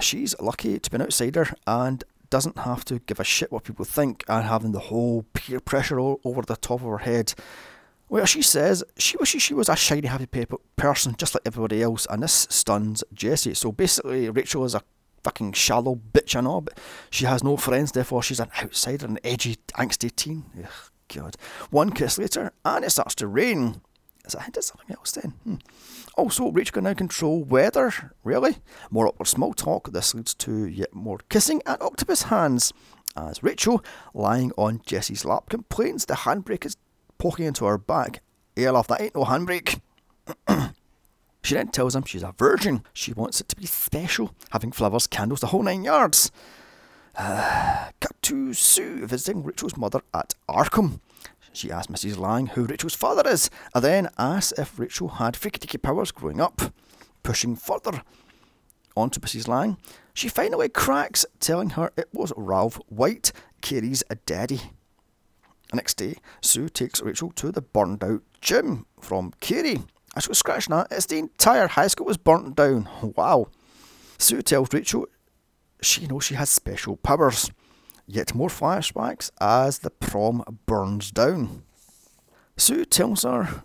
she's lucky to be an outsider and doesn't have to give a shit what people think and having the whole peer pressure all over the top of her head. Well, she says she wishes she was a shiny, happy person just like everybody else, and this stuns Jesse. So basically, Rachel is a fucking shallow bitch, I know, but she has no friends, therefore she's an outsider, an edgy, angsty teen. Ugh, God. One kiss later, and it starts to rain. Is that hinted something else then? Hmm. Also, Rachel can now control weather. Really? More awkward small talk. This leads to yet more kissing and octopus hands. As Rachel, lying on Jesse's lap, complains the handbrake is poking into her back. Yeah, love, that ain't no handbrake. She then tells him she's a virgin. She wants it to be special, having flowers, candles, the whole nine yards. Uh, cut to Sue visiting Rachel's mother at Arkham. She asks Mrs. Lang who Rachel's father is, and then asks if Rachel had freaky powers growing up. Pushing further onto Mrs. Lang, she finally cracks, telling her it was Ralph White, Carrie's daddy. The next day, Sue takes Rachel to the burned out gym from Carey. I was scratching. It's the entire high school was burnt down. Wow. Sue tells Rachel she knows she has special powers. Yet more flashbacks as the prom burns down. Sue tells her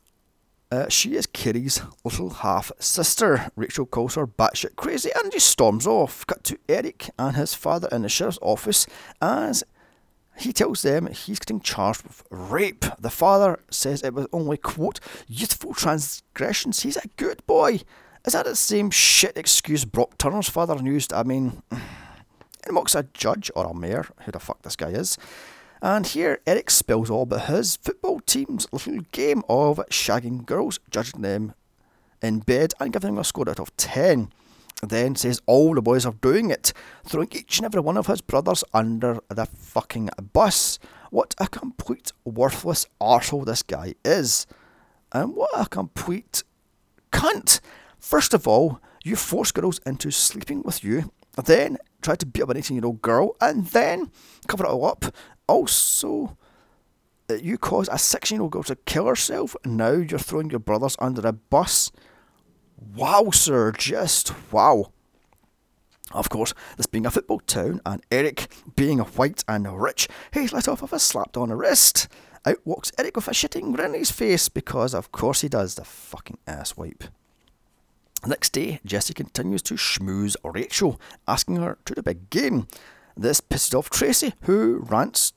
uh, she is Carrie's little half sister. Rachel calls her batshit crazy and just storms off. Cut to Eric and his father in the sheriff's office as he tells them he's getting charged with rape. The father says it was only, quote, youthful transgressions. He's a good boy. Is that the same shit excuse Brock Turner's father used? I mean, it mocks a judge or a mayor, who the fuck this guy is. And here Eric spills all about his football team's little game of shagging girls, judging them in bed and giving them a score out of 10 then says all the boys are doing it, throwing each and every one of his brothers under the fucking bus. What a complete worthless arsehole this guy is. And what a complete cunt. First of all, you force girls into sleeping with you, then try to beat up an 18 year old girl, and then cover it all up. Also, uh, you caused a 16 year old girl to kill herself, now you're throwing your brothers under a bus. Wow, sir, just wow. Of course, this being a football town, and Eric being a white and rich, he's let off with a slapped on the wrist. Out walks Eric with a shitting grin on his face, because of course he does, the fucking asswipe. Next day, Jesse continues to schmooze Rachel, asking her to the big game. This pisses off Tracy, who rants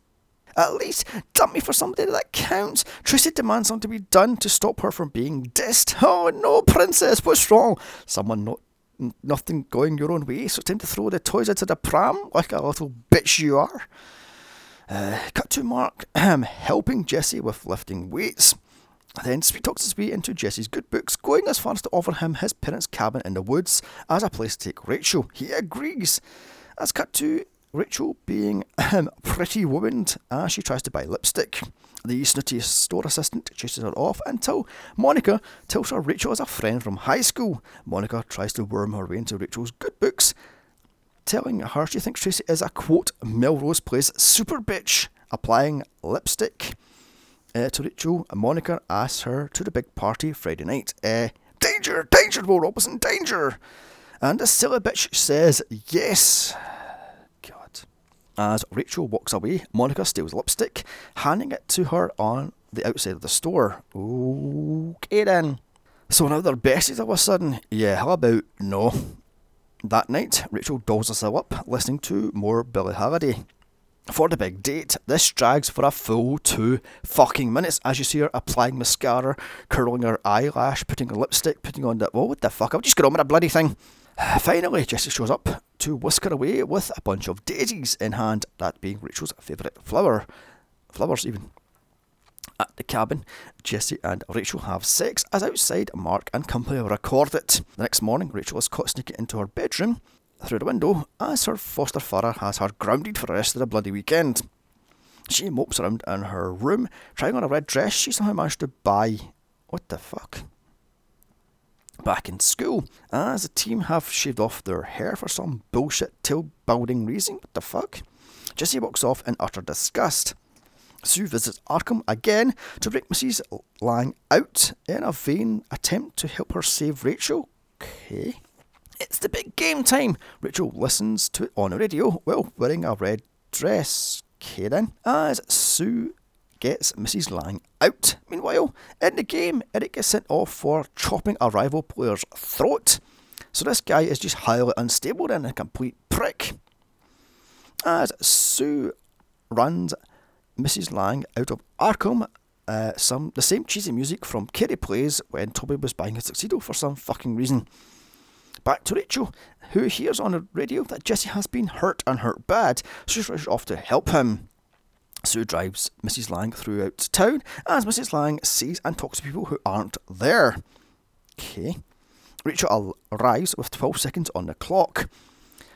at least dump me for somebody that counts. Tracy demands something to be done to stop her from being dissed. Oh no, princess, what's wrong? Someone not nothing going your own way, so it's time to throw the toys into the pram like a little bitch you are. Uh, cut to Mark helping Jesse with lifting weights. Then Sweet talks his way into Jesse's good books, going as far as to offer him his parents' cabin in the woods as a place to take Rachel. He agrees. As cut to Rachel being a pretty womaned as she tries to buy lipstick. The snooty store assistant chases her off until Monica tells her Rachel is a friend from high school. Monica tries to worm her way into Rachel's good books, telling her she thinks Tracy is a quote Melrose Place super bitch, applying lipstick uh, to Rachel. Monica asks her to the big party Friday night. Uh, danger, danger, Will Robinson, danger! And the silly bitch says yes. God. As Rachel walks away, Monica steals lipstick, handing it to her on the outside of the store. Okay then. So now they're besties all of a sudden. Yeah, how about no? That night, Rachel dolls herself up listening to more Billie Holiday. For the big date, this drags for a full two fucking minutes as you see her applying mascara, curling her eyelash, putting her lipstick, putting on the. Oh, what the fuck? I've just got on with a bloody thing. Finally, Jesse shows up to whisk her away with a bunch of daisies in hand, that being Rachel's favourite flower. Flowers, even. At the cabin, Jesse and Rachel have sex as outside Mark and company record it. The next morning, Rachel is caught sneaking into her bedroom through the window as her foster father has her grounded for the rest of the bloody weekend. She mopes around in her room, trying on a red dress she somehow managed to buy. What the fuck? Back in school, as the team have shaved off their hair for some bullshit till building reason. What the fuck? Jesse walks off in utter disgust. Sue visits Arkham again to break Mrs. Lang out in a vain attempt to help her save Rachel. Okay. It's the big game time. Rachel listens to it on the radio while wearing a red dress. Okay then. As Sue gets Mrs. Lang out. Meanwhile, in the game, Eric is sent off for chopping a rival player's throat. So this guy is just highly unstable and a complete prick. As Sue runs Mrs. Lang out of Arkham. Uh, some the same cheesy music from Carrie plays when Toby was buying his tuxedo for some fucking reason. Back to Rachel, who hears on the radio that Jesse has been hurt and hurt bad, so she rushes off to help him. Sue drives Mrs. Lang throughout town as Mrs. Lang sees and talks to people who aren't there. Okay. Rachel arrives with 12 seconds on the clock.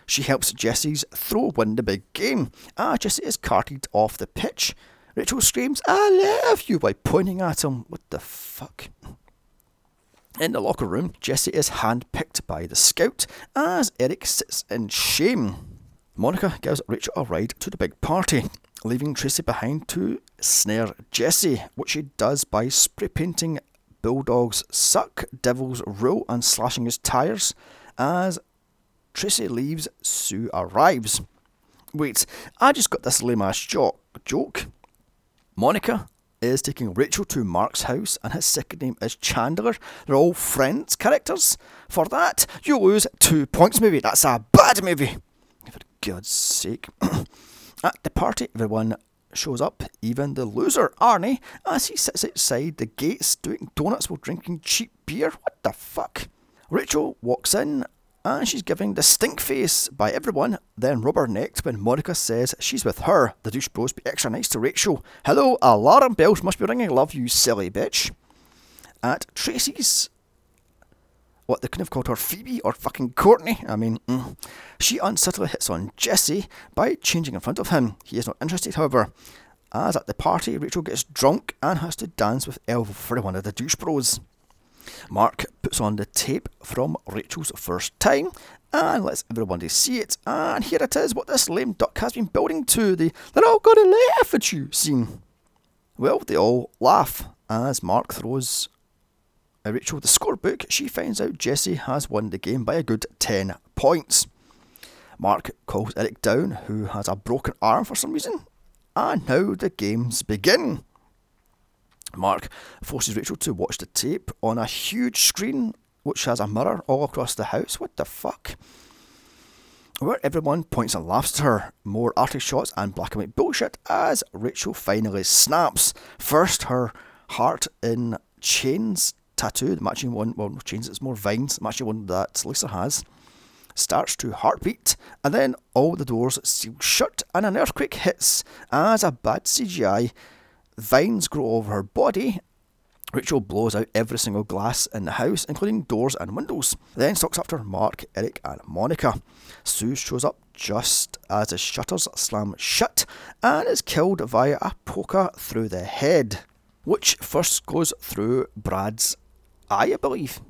She helps Jesse's throw win the big game. Ah, Jesse is carted off the pitch. Rachel screams, I love you, by pointing at him. What the fuck? In the locker room, Jesse is handpicked by the scout as Eric sits in shame. Monica gives Rachel a ride to the big party, leaving Tracy behind to snare Jesse, which she does by spray painting Bulldog's suck, Devil's rule, and slashing his tyres as Tracy leaves, Sue arrives. Wait, I just got this lame ass jo- joke. Monica is taking Rachel to Mark's house, and his second name is Chandler. They're all friends characters. For that, you lose two points, movie. That's a bad movie. For God's sake. At the party, everyone shows up, even the loser, Arnie, as he sits outside the gates doing donuts while drinking cheap beer. What the fuck? Rachel walks in and she's giving the stink face by everyone, then rubbernecked when Monica says she's with her. The douche bros be extra nice to Rachel. Hello, alarm bells must be ringing. Love you, silly bitch. At Tracy's. What, they could have called her Phoebe or fucking Courtney? I mean, mm. she unsubtly hits on Jesse by changing in front of him. He is not interested, however. As at the party, Rachel gets drunk and has to dance with Elf for one of the douche bros. Mark puts on the tape from Rachel's first time and lets everybody see it. And here it is, what this lame duck has been building to the they're all gonna laugh at you scene. Well, they all laugh as Mark throws Rachel the scorebook. She finds out Jesse has won the game by a good 10 points. Mark calls Eric down, who has a broken arm for some reason, and now the games begin. Mark forces Rachel to watch the tape on a huge screen which has a mirror all across the house. What the fuck? Where everyone points and laughs at her. More arty shots and black and white bullshit as Rachel finally snaps. First, her heart in chains tattoo, the matching one, well, no chains, it's more vines, matching one that Lisa has, starts to heartbeat, and then all the doors seal shut, and an earthquake hits as a bad CGI Vines grow over her body. Rachel blows out every single glass in the house, including doors and windows. Then stalks after Mark, Eric, and Monica. Sue shows up just as the shutters slam shut and is killed via a poker through the head, which first goes through Brad's eye, I believe.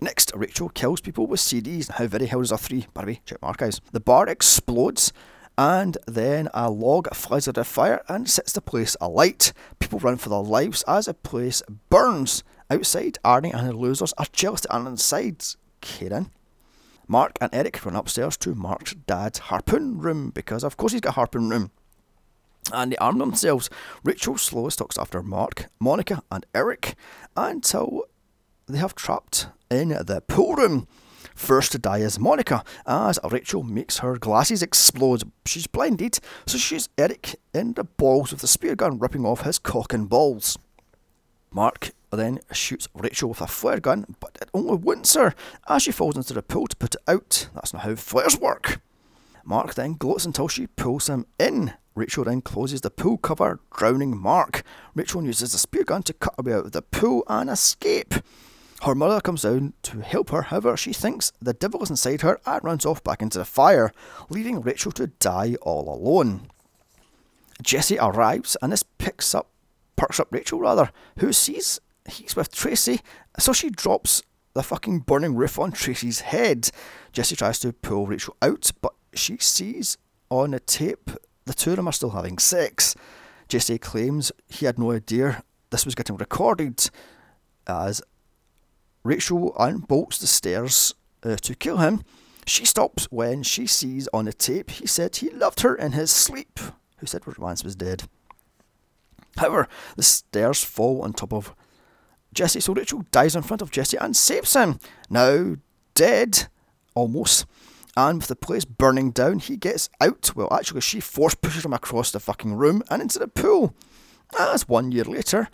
Next, Rachel kills people with CDs. How very Hellraiser III? By the way, check my archives. The bar explodes and then a log flies out of fire and sets the place alight. People run for their lives as the place burns. Outside, Arnie and the losers are jealous and inside. Kieran. Mark and Eric run upstairs to Mark's dad's harpoon room because, of course, he's got a harpoon room. and they arm themselves. Rachel slowly stalks after Mark, Monica, and Eric until they have trapped in the pool room. First to die is Monica, as Rachel makes her glasses explode. She's blinded, so she's Eric in the balls with the spear gun, ripping off his cock and balls. Mark then shoots Rachel with a flare gun, but it only wounds her as she falls into the pool to put it out. That's not how flares work. Mark then gloats until she pulls him in. Rachel then closes the pool cover, drowning Mark. Rachel uses the spear gun to cut away out of the pool and escape. Her mother comes down to help her, however, she thinks the devil is inside her and runs off back into the fire, leaving Rachel to die all alone. Jesse arrives and this picks up perks up Rachel rather, who sees he's with Tracy, so she drops the fucking burning roof on Tracy's head. Jesse tries to pull Rachel out, but she sees on a tape the two of them are still having sex. Jesse claims he had no idea this was getting recorded as Rachel unbolts the stairs uh, to kill him. She stops when she sees on the tape he said he loved her in his sleep, who said romance was dead. However, the stairs fall on top of Jesse, so Rachel dies in front of Jesse and saves him. Now dead, almost, and with the place burning down, he gets out. Well, actually, she force pushes him across the fucking room and into the pool. As one year later,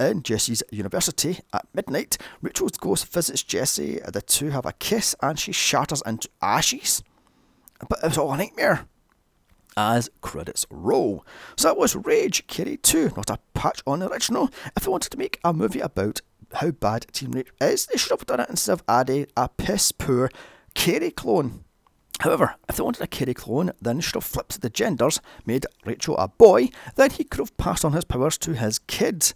in Jesse's university at midnight, Rachel's ghost visits Jesse. Uh, the two have a kiss and she shatters into ashes. But it was all a nightmare. As credits roll. So that was Rage Carrie 2, not a patch on the original. If they wanted to make a movie about how bad Team Rape is, they should have done it instead of adding a piss poor Carrie clone. However, if they wanted a Carrie clone, then they should have flipped the genders, made Rachel a boy, then he could have passed on his powers to his kid.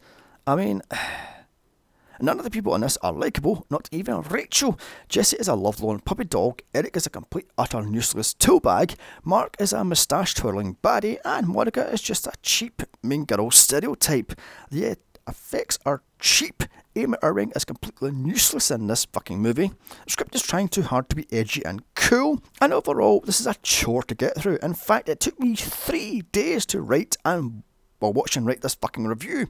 I mean, none of the people in this are likeable, not even Rachel. Jesse is a lovelorn puppy dog, Eric is a complete utter useless tool bag, Mark is a moustache twirling baddie, and Monica is just a cheap mean girl stereotype. The effects are cheap. Amy Irving is completely useless in this fucking movie. The script is trying too hard to be edgy and cool, and overall, this is a chore to get through. In fact, it took me three days to write and well, watch and write this fucking review.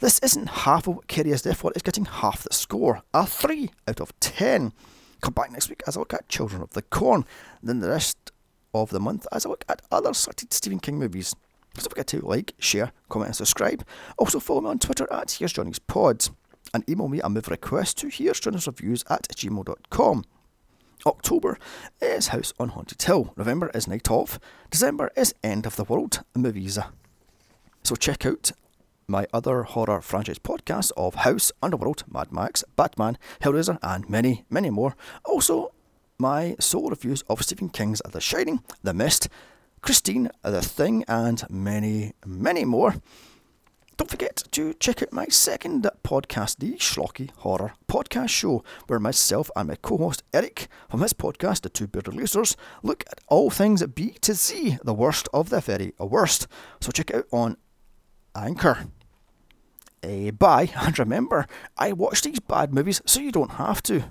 This isn't half of what Carrie is, therefore it's getting half the score. A 3 out of 10. Come back next week as I look at Children of the Corn. Then the rest of the month as I look at other cited Stephen King movies. Don't forget to like, share, comment and subscribe. Also follow me on Twitter at Here's Johnny's Pod. And email me a move request to Here's Johnny's Reviews at gmail.com. October is House on Haunted Hill. November is Night Of. December is End of the World, movies. So check out my other horror franchise podcasts of House, Underworld, Mad Max, Batman, Hellraiser, and many, many more. Also, my solo reviews of Stephen King's The Shining, The Mist, Christine, The Thing, and many, many more. Don't forget to check out my second podcast, the Schlocky Horror Podcast Show, where myself and my co host Eric from his podcast, The Two Bearded Losers, look at all things B to Z, the worst of the very worst. So check out on Anchor. Uh, bye, and remember, I watch these bad movies so you don't have to.